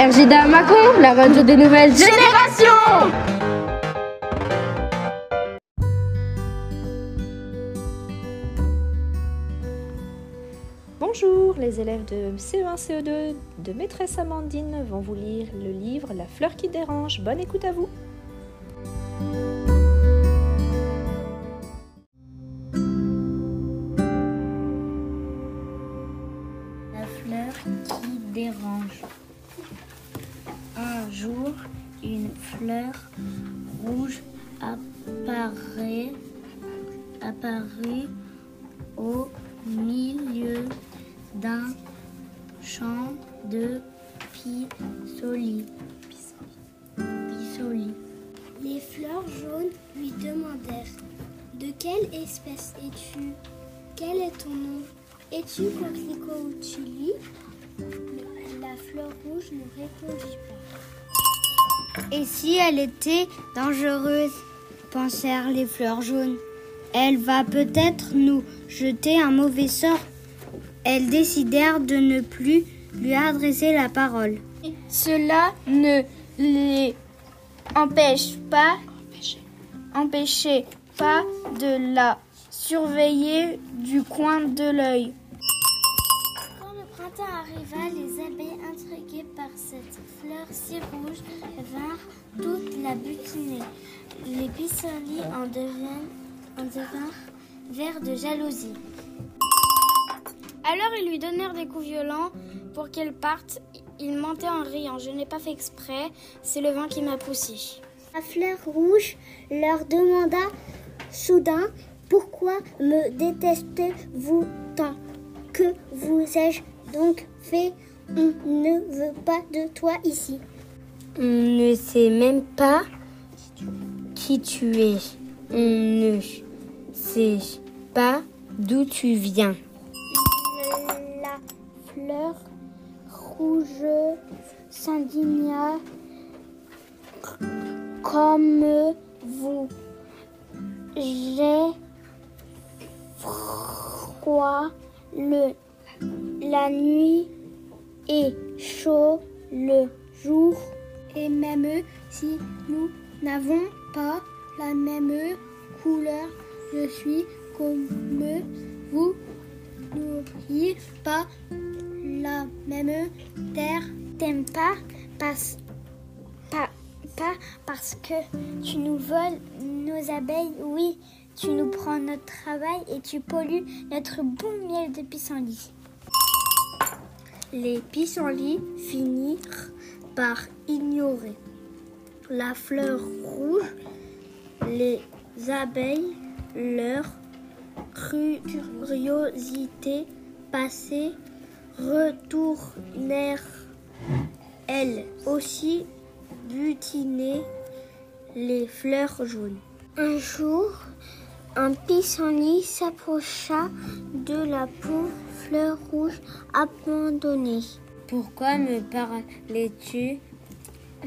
RJDA Macon, la radio des nouvelles générations Bonjour, les élèves de CE1, CE2 de maîtresse Amandine vont vous lire le livre La fleur qui dérange. Bonne écoute à vous. La fleur qui dérange. Un jour, une fleur rouge apparaît, apparut au milieu d'un champ de pissenlit. Pissenlit. Les fleurs jaunes lui demandèrent De quelle espèce es-tu? Quel est ton nom? Es-tu coquelicot ou tulipe La fleur rouge ne répondit pas. Et si elle était dangereuse? pensèrent les fleurs jaunes. Elle va peut-être nous jeter un mauvais sort. Elles décidèrent de ne plus lui adresser la parole. Cela ne les empêche pas, pas de la surveiller du coin de l'œil. Printemps arriva, les abeilles, intriguées par cette fleur si rouge, vinrent toute la butiner. Les pissenlits en, en devinrent verts de jalousie. Alors ils lui donnèrent des coups violents pour qu'elle parte. Il mentait en riant. Je n'ai pas fait exprès. C'est le vent qui m'a poussé. La fleur rouge leur demanda soudain Pourquoi me détestez-vous tant? Que vous ai-je donc fait On ne veut pas de toi ici. On ne sait même pas qui tu es. On ne sait pas d'où tu viens. La fleur rouge s'indigna comme vous. J'ai froid le, la nuit et chaud le jour. Et même si nous n'avons pas la même couleur, je suis comme vous nourrir pas la même terre. T'aimes pas parce, pas, pas parce que tu nous voles nos abeilles, oui. Tu nous prends notre travail et tu pollues notre bon miel de pissenlit. Les pissenlits finirent par ignorer la fleur rouge. Les abeilles, leur curiosité passée, retournèrent elles aussi butiner les fleurs jaunes. Un jour, un pissenlit s'approcha de la pauvre fleur rouge abandonnée. Pourquoi me parlais-tu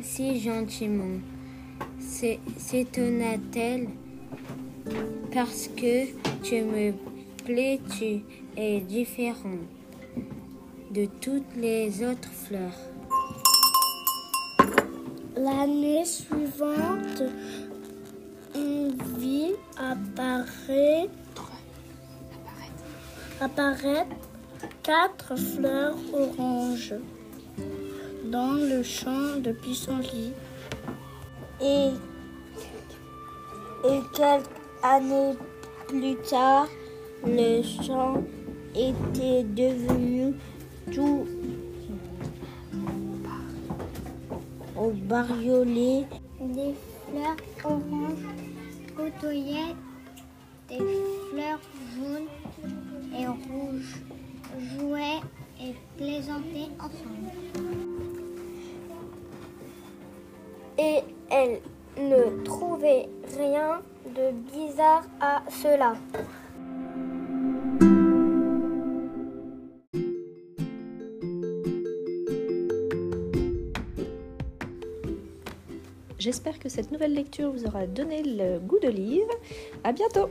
si gentiment? S'é- s'étonna-t-elle. Parce que tu me plais, tu es différent de toutes les autres fleurs. L'année suivante, apparaître quatre fleurs oranges dans le champ de pissenlit. Et, et quelques années plus tard, le champ était devenu tout au bariolé. Des fleurs oranges côtoyaient des fleurs jaunes et rouges, jouaient et plaisantaient ensemble. Et elle ne trouvait rien de bizarre à cela. J'espère que cette nouvelle lecture vous aura donné le goût de lire. À bientôt!